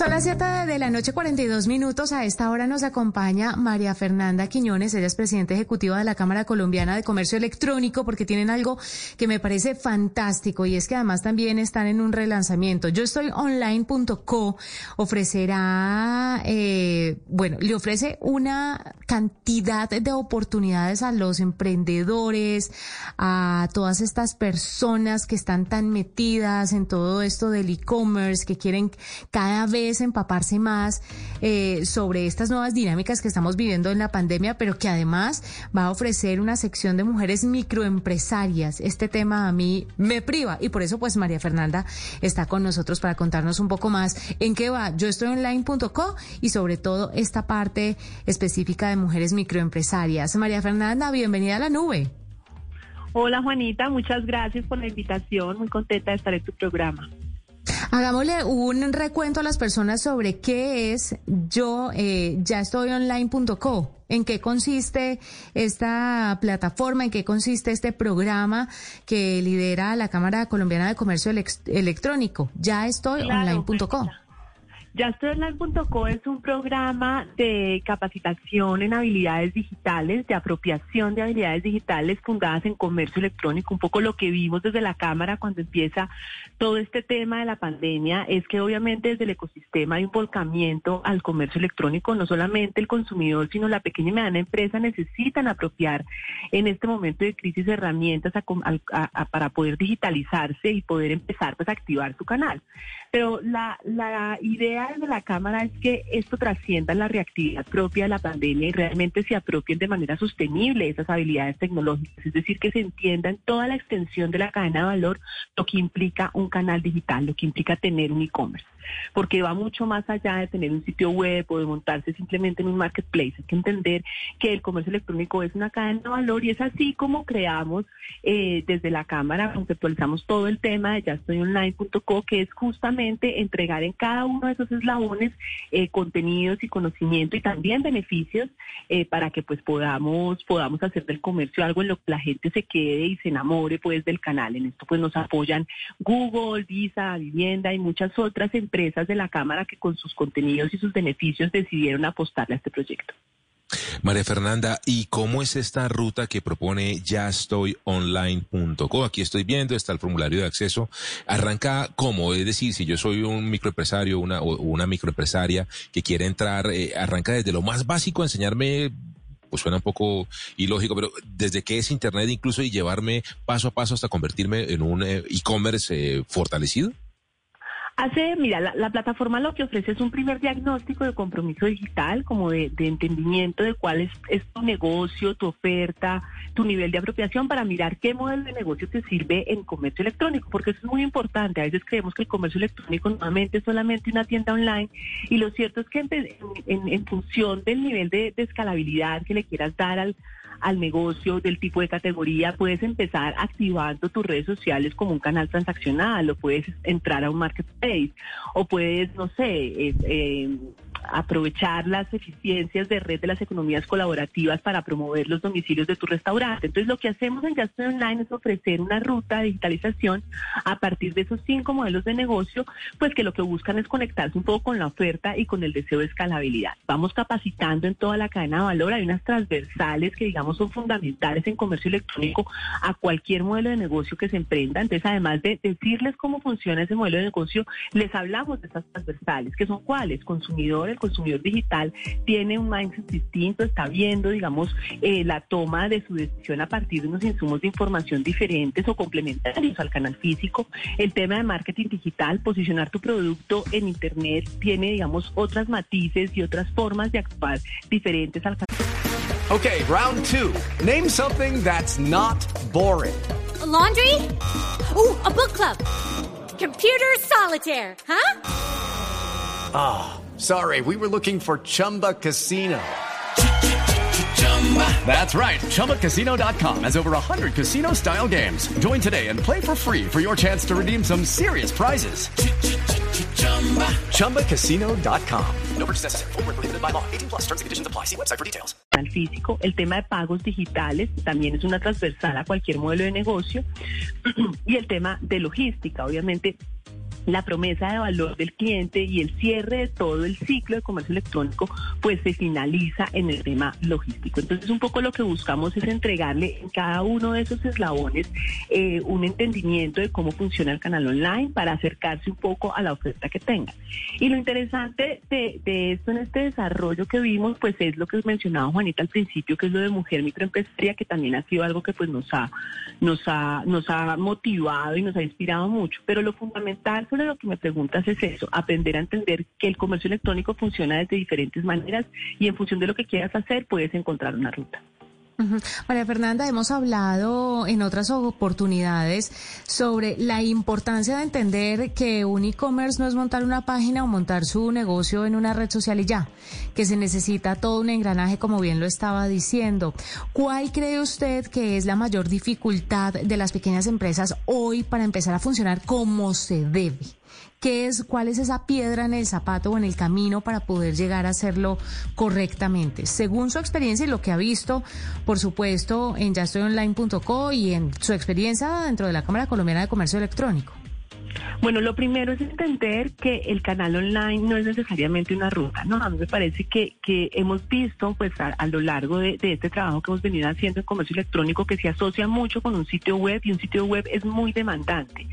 Son las 7 de la noche, 42 minutos. A esta hora nos acompaña María Fernanda Quiñones. Ella es presidenta ejecutiva de la Cámara Colombiana de Comercio Electrónico porque tienen algo que me parece fantástico y es que además también están en un relanzamiento. Yo estoy online.co. Ofrecerá, eh, bueno, le ofrece una cantidad de oportunidades a los emprendedores, a todas estas personas que están tan metidas en todo esto del e-commerce, que quieren cada vez empaparse más eh, sobre estas nuevas dinámicas que estamos viviendo en la pandemia, pero que además va a ofrecer una sección de mujeres microempresarias. Este tema a mí me priva y por eso pues María Fernanda está con nosotros para contarnos un poco más en qué va yo estoy online.co y sobre todo esta parte específica de mujeres microempresarias. María Fernanda, bienvenida a la nube. Hola Juanita, muchas gracias por la invitación, muy contenta de estar en tu programa. Hagámosle un recuento a las personas sobre qué es yo eh, ya estoy online.co. ¿En qué consiste esta plataforma? ¿En qué consiste este programa que lidera la Cámara Colombiana de Comercio Electrónico? Ya estoy online.co. YaStoyOnline.co es un programa de capacitación en habilidades digitales, de apropiación de habilidades digitales fundadas en comercio electrónico. Un poco lo que vimos desde la Cámara cuando empieza todo este tema de la pandemia es que obviamente desde el ecosistema hay un volcamiento al comercio electrónico. No solamente el consumidor, sino la pequeña y mediana empresa necesitan apropiar en este momento de crisis herramientas para poder digitalizarse y poder empezar pues, a activar su canal. Pero la, la idea de la Cámara es que esto trascienda la reactividad propia de la pandemia y realmente se apropien de manera sostenible esas habilidades tecnológicas, es decir, que se entienda en toda la extensión de la cadena de valor lo que implica un canal digital, lo que implica tener un e-commerce porque va mucho más allá de tener un sitio web o de montarse simplemente en un marketplace. Hay que entender que el comercio electrónico es una cadena de valor y es así como creamos eh, desde la Cámara, conceptualizamos todo el tema de ya estoy online.co, que es justamente entregar en cada uno de esos eslabones eh, contenidos y conocimiento y también beneficios eh, para que pues podamos, podamos hacer del comercio algo en lo que la gente se quede y se enamore pues del canal. En esto pues nos apoyan Google, Visa, Vivienda y muchas otras empresas empresas de la Cámara que con sus contenidos y sus beneficios decidieron apostarle a este proyecto. María Fernanda, ¿y cómo es esta ruta que propone ya estoy online.co? Aquí estoy viendo, está el formulario de acceso. Arranca cómo, es decir, si yo soy un microempresario una, o una microempresaria que quiere entrar, eh, arranca desde lo más básico, enseñarme pues suena un poco ilógico, pero desde que es Internet incluso y llevarme paso a paso hasta convertirme en un eh, e-commerce eh, fortalecido? Hace, mira, la, plataforma lo que ofrece es un primer diagnóstico de compromiso digital, como de, entendimiento de cuál es, tu negocio, tu oferta, tu nivel de apropiación para mirar qué modelo de negocio te sirve en comercio electrónico, porque eso es muy importante. A veces creemos que el comercio electrónico nuevamente es solamente una tienda online y lo cierto es que en, función del nivel de escalabilidad que le quieras dar al al negocio, del tipo de categoría, puedes empezar activando tus redes sociales como un canal transaccional o puedes entrar a un marketplace o puedes, no sé, eh, eh, aprovechar las eficiencias de red de las economías colaborativas para promover los domicilios de tu restaurante. Entonces, lo que hacemos en Gasto Online es ofrecer una ruta de digitalización a partir de esos cinco modelos de negocio, pues que lo que buscan es conectarse un poco con la oferta y con el deseo de escalabilidad. Vamos capacitando en toda la cadena de valor, hay unas transversales que digamos son fundamentales en comercio electrónico a cualquier modelo de negocio que se emprenda. Entonces, además de decirles cómo funciona ese modelo de negocio, les hablamos de estas transversales, que son cuáles, consumidores, consumidor digital tiene un mindset distinto, está viendo, digamos, eh, la toma de su decisión a partir de unos insumos de información diferentes o complementarios al canal físico. El tema de marketing digital, posicionar tu producto en Internet, tiene, digamos, otras matices y otras formas de actuar diferentes al canal. Okay, round two. Name something that's not boring. laundry? Uh, a book club. Computer solitaire, huh? Oh, sorry, we were looking for Chumba Casino. That's right. ChumbaCasino.com has over 100 casino style games. Join today and play for free for your chance to redeem some serious prizes. ChumbaCasino.com. No purchase necessary. Full prohibited by law. 18 plus terms and conditions apply. See website for details. Al físico, el tema de pagos digitales también es una transversal a cualquier modelo de negocio. y el tema de logística, obviamente la promesa de valor del cliente y el cierre de todo el ciclo de comercio electrónico, pues se finaliza en el tema logístico. Entonces, un poco lo que buscamos es entregarle en cada uno de esos eslabones eh, un entendimiento de cómo funciona el canal online para acercarse un poco a la oferta que tenga. Y lo interesante de, de esto en este desarrollo que vimos, pues es lo que mencionaba Juanita al principio, que es lo de mujer microempresaria, que también ha sido algo que pues nos ha, nos ha, nos ha motivado y nos ha inspirado mucho. Pero lo fundamental lo que me preguntas es eso, aprender a entender que el comercio electrónico funciona desde diferentes maneras y en función de lo que quieras hacer puedes encontrar una ruta. María Fernanda, hemos hablado en otras oportunidades sobre la importancia de entender que un e-commerce no es montar una página o montar su negocio en una red social y ya, que se necesita todo un engranaje, como bien lo estaba diciendo. ¿Cuál cree usted que es la mayor dificultad de las pequeñas empresas hoy para empezar a funcionar como se debe? ¿Qué es, ¿Cuál es esa piedra en el zapato o en el camino para poder llegar a hacerlo correctamente? Según su experiencia y lo que ha visto, por supuesto, en yastoyonline.co y en su experiencia dentro de la Cámara Colombiana de Comercio Electrónico. Bueno, lo primero es entender que el canal online no es necesariamente una ruta, ¿no? A mí me parece que, que hemos visto, pues, a, lo largo de, de, este trabajo que hemos venido haciendo en comercio electrónico, que se asocia mucho con un sitio web y un sitio web es muy demandante.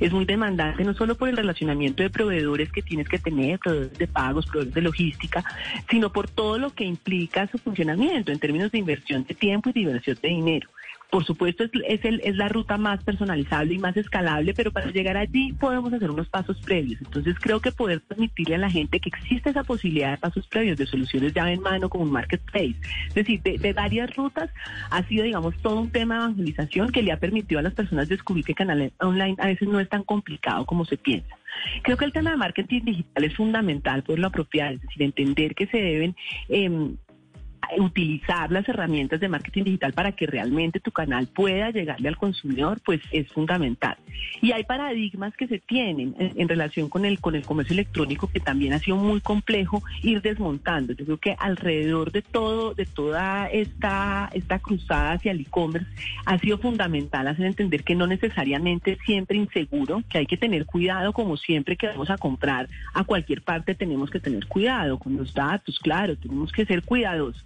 Es muy demandante no solo por el relacionamiento de proveedores que tienes que tener, proveedores de pagos, proveedores de logística, sino por todo lo que implica su funcionamiento en términos de inversión de tiempo y de inversión de dinero. Por supuesto, es, es, el, es la ruta más personalizable y más escalable, pero para llegar allí podemos hacer unos pasos previos. Entonces, creo que poder permitirle a la gente que existe esa posibilidad de pasos previos, de soluciones ya en mano como un marketplace, es decir, de, de varias rutas, ha sido, digamos, todo un tema de evangelización que le ha permitido a las personas descubrir que canal online a veces no es tan complicado como se piensa. Creo que el tema de marketing digital es fundamental por lo apropiado, es decir, entender que se deben eh, utilizar las herramientas de marketing digital para que realmente tu canal pueda llegarle al consumidor, pues es fundamental. Y hay paradigmas que se tienen en, relación con el, con el comercio electrónico que también ha sido muy complejo ir desmontando. Yo creo que alrededor de todo, de toda esta, esta cruzada hacia el e-commerce ha sido fundamental hacer entender que no necesariamente es siempre inseguro, que hay que tener cuidado como siempre que vamos a comprar a cualquier parte tenemos que tener cuidado con los datos, claro, tenemos que ser cuidadosos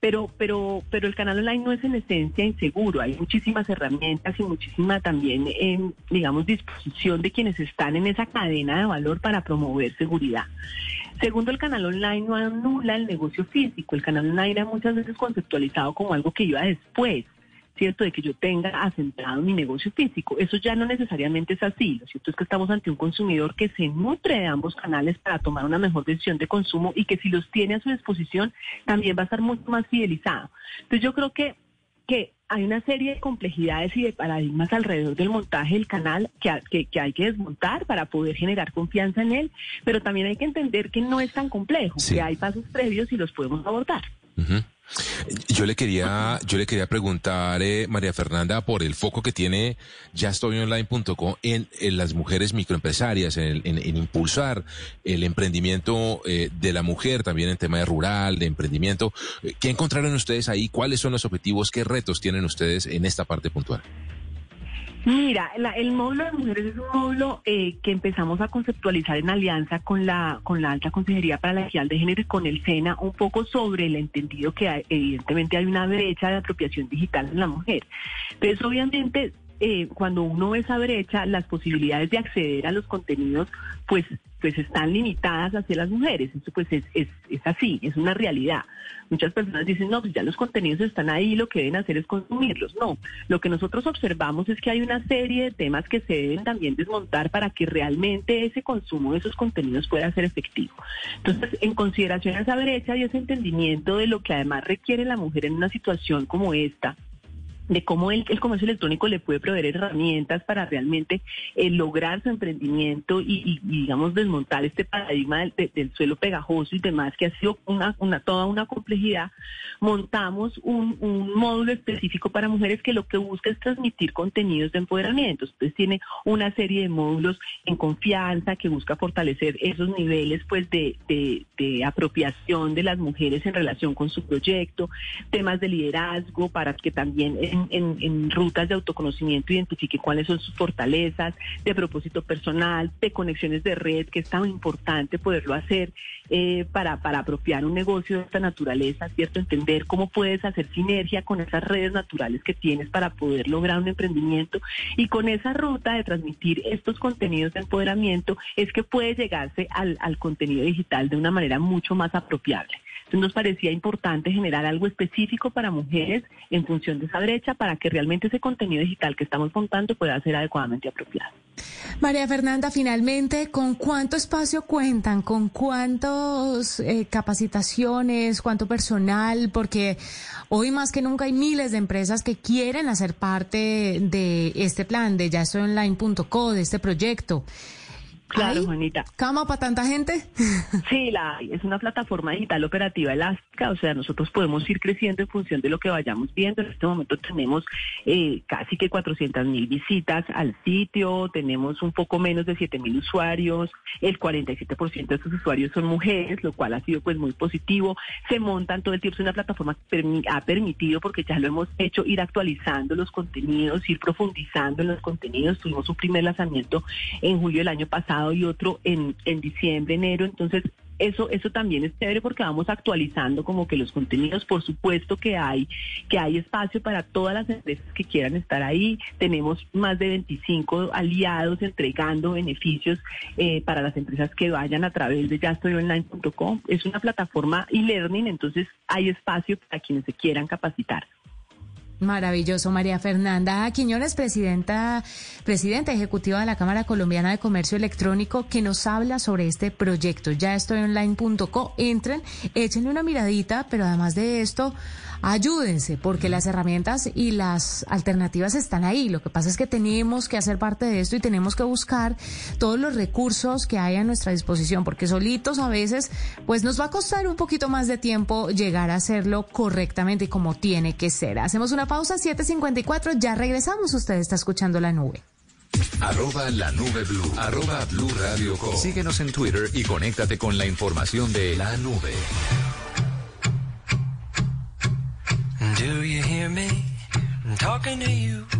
pero, pero, pero el canal online no es en esencia inseguro. Hay muchísimas herramientas y muchísima también, eh, digamos, disposición de quienes están en esa cadena de valor para promover seguridad. Segundo, el canal online no anula el negocio físico. El canal online era muchas veces conceptualizado como algo que iba después. ¿Cierto? De que yo tenga asentado mi negocio físico. Eso ya no necesariamente es así. Lo cierto es que estamos ante un consumidor que se nutre de ambos canales para tomar una mejor decisión de consumo y que si los tiene a su disposición también va a estar mucho más fidelizado. Entonces yo creo que, que hay una serie de complejidades y de paradigmas alrededor del montaje del canal que, que, que, hay que desmontar para poder generar confianza en él, pero también hay que entender que no es tan complejo, sí. que hay pasos previos y los podemos abordar. Uh -huh. Yo le quería, yo le quería preguntar, eh, María Fernanda, por el foco que tiene yastoyonline.com en, en, las mujeres microempresarias, en impulsar el emprendimiento eh, de la mujer, también en tema de rural, de emprendimiento. ¿Qué encontraron ustedes ahí? ¿Cuáles son los objetivos? ¿Qué retos tienen ustedes en esta parte puntual? Mira, la, el módulo de mujeres es un módulo eh, que empezamos a conceptualizar en alianza con la con la Alta Consejería para la Equidad de Género y con el SENA, un poco sobre el entendido que evidentemente hay una brecha de apropiación digital en la mujer. Entonces, obviamente, eh, cuando uno ve esa brecha, las posibilidades de acceder a los contenidos, pues, pues están limitadas hacia las mujeres. Eso pues es, es, es así, es una realidad. Muchas personas dicen, no, pues ya los contenidos están ahí, lo que deben hacer es consumirlos. No, lo que nosotros observamos es que hay una serie de temas que se deben también desmontar para que realmente ese consumo de esos contenidos pueda ser efectivo. Entonces, en consideración a esa brecha y ese entendimiento de lo que además requiere la mujer en una situación como esta, de cómo el, comercio electrónico le puede proveer herramientas para realmente eh, lograr su emprendimiento y, digamos, desmontar este paradigma del, de, del, suelo pegajoso y demás, que ha sido una, una toda una complejidad, montamos un, módulo específico para mujeres que lo que busca es transmitir contenidos de empoderamiento. Entonces tiene una serie de módulos en confianza que busca fortalecer esos niveles pues de, de, de apropiación de las mujeres en relación con su proyecto, temas de liderazgo para que también en, rutas de autoconocimiento identifique cuáles son sus fortalezas, de propósito personal, de conexiones de red, que es tan importante poderlo hacer eh, para, para apropiar un negocio de esta naturaleza, ¿cierto? Entender cómo puedes hacer sinergia con esas redes naturales que tienes para poder lograr un emprendimiento y con esa ruta de transmitir estos contenidos de empoderamiento es que puede llegarse al, al contenido digital de una manera mucho más apropiable. Nos parecía importante generar algo específico para mujeres en función de esa brecha para que realmente ese contenido digital que estamos montando pueda ser adecuadamente apropiado. María Fernanda, finalmente, ¿con cuánto espacio cuentan? ¿Con cuántas eh, capacitaciones? ¿Cuánto personal? Porque hoy más que nunca hay miles de empresas que quieren hacer parte de este plan, de ya online.co, de este proyecto. Claro, Juanita. ¿Cama para tanta gente? Sí, la Es una plataforma digital operativa elástica, o sea, nosotros podemos ir creciendo en función de lo que vayamos viendo. En este momento tenemos eh, casi que 400 mil visitas al sitio, tenemos un poco menos de 7 mil usuarios, el 47% de esos usuarios son mujeres, lo cual ha sido pues muy positivo. Se montan todo el tiempo, es una plataforma que ha permitido, porque ya lo hemos hecho, ir actualizando los contenidos, ir profundizando en los contenidos. Tuvimos un primer lanzamiento en julio del año pasado y otro en, en diciembre, enero. Entonces, eso, eso también es chévere porque vamos actualizando como que los contenidos, por supuesto que hay, que hay espacio para todas las empresas que quieran estar ahí. Tenemos más de 25 aliados entregando beneficios eh, para las empresas que vayan a través de yastoyonline.com. Es una plataforma e-learning, entonces hay espacio para quienes se quieran capacitar. Maravilloso, María Fernanda Quiñones, presidenta, presidenta ejecutiva de la Cámara Colombiana de Comercio Electrónico, que nos habla sobre este proyecto. Ya estoy online.co, entren, échenle una miradita, pero además de esto, ayúdense, porque las herramientas y las alternativas están ahí. Lo que pasa es que tenemos que hacer parte de esto y tenemos que buscar todos los recursos que hay a nuestra disposición, porque solitos a veces, pues nos va a costar un poquito más de tiempo llegar a hacerlo correctamente y como tiene que ser. Hacemos una pausa, 7.54, ya regresamos. Usted está escuchando la nube. Arroba la nube blue. Arroba blue radio Síguenos en Twitter y conéctate con la información de la nube. Do you hear me talking to you